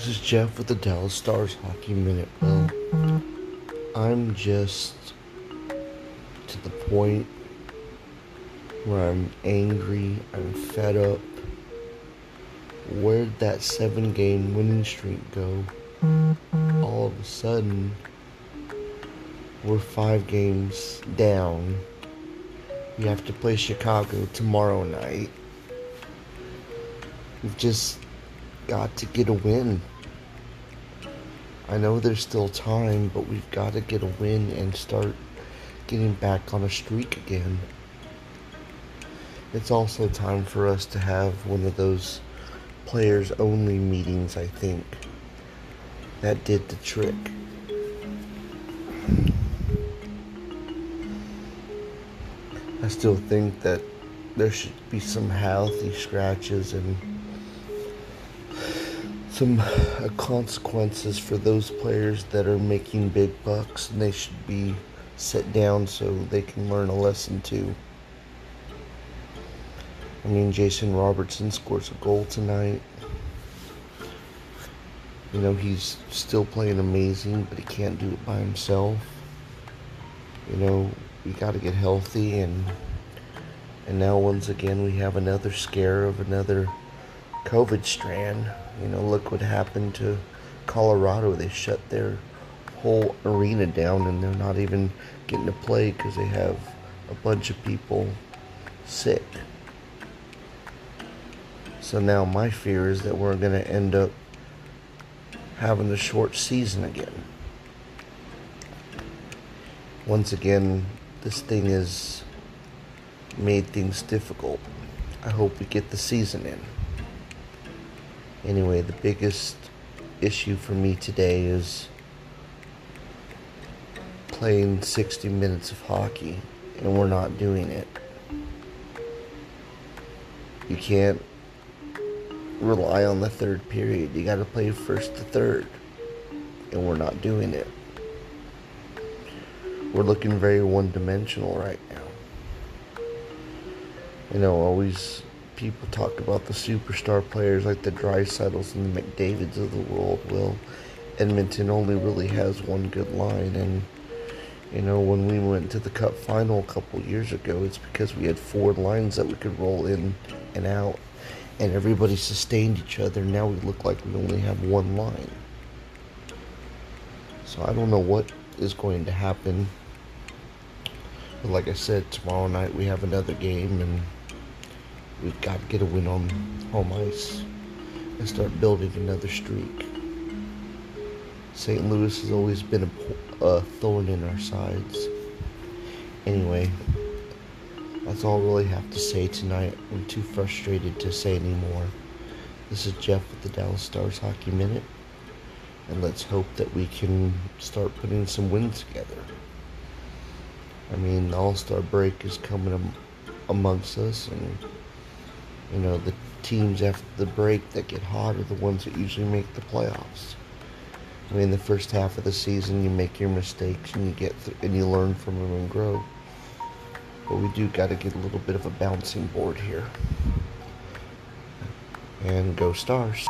This is Jeff with the Dallas Stars Hockey Minute. Well, I'm just to the point where I'm angry, I'm fed up. Where'd that seven game winning streak go? All of a sudden, we're five games down. We have to play Chicago tomorrow night. We've just got to get a win. I know there's still time, but we've got to get a win and start getting back on a streak again. It's also time for us to have one of those players only meetings, I think. That did the trick. I still think that there should be some healthy scratches and some consequences for those players that are making big bucks, and they should be set down so they can learn a lesson too. I mean, Jason Robertson scores a goal tonight. You know, he's still playing amazing, but he can't do it by himself. You know, we got to get healthy, and and now once again we have another scare of another COVID strand. You know, look what happened to Colorado. They shut their whole arena down and they're not even getting to play because they have a bunch of people sick. So now my fear is that we're going to end up having a short season again. Once again, this thing has made things difficult. I hope we get the season in. Anyway, the biggest issue for me today is playing 60 minutes of hockey, and we're not doing it. You can't rely on the third period. You got to play first to third, and we're not doing it. We're looking very one dimensional right now. You know, always people talk about the superstar players like the Draisaitl's and the McDavids of the world. Well, Edmonton only really has one good line, and you know when we went to the Cup final a couple years ago, it's because we had four lines that we could roll in and out, and everybody sustained each other. Now we look like we only have one line. So I don't know what is going to happen. But like I said, tomorrow night we have another game and We've got to get a win on home ice and start building another streak. St. Louis has always been a, a thorn in our sides. Anyway, that's all I really have to say tonight. I'm too frustrated to say anymore. This is Jeff with the Dallas Stars Hockey Minute, and let's hope that we can start putting some wins together. I mean, the All Star break is coming amongst us, and you know, the teams after the break that get hot are the ones that usually make the playoffs. I mean, the first half of the season, you make your mistakes and you get th- and you learn from them and grow. But we do got to get a little bit of a bouncing board here. And go stars.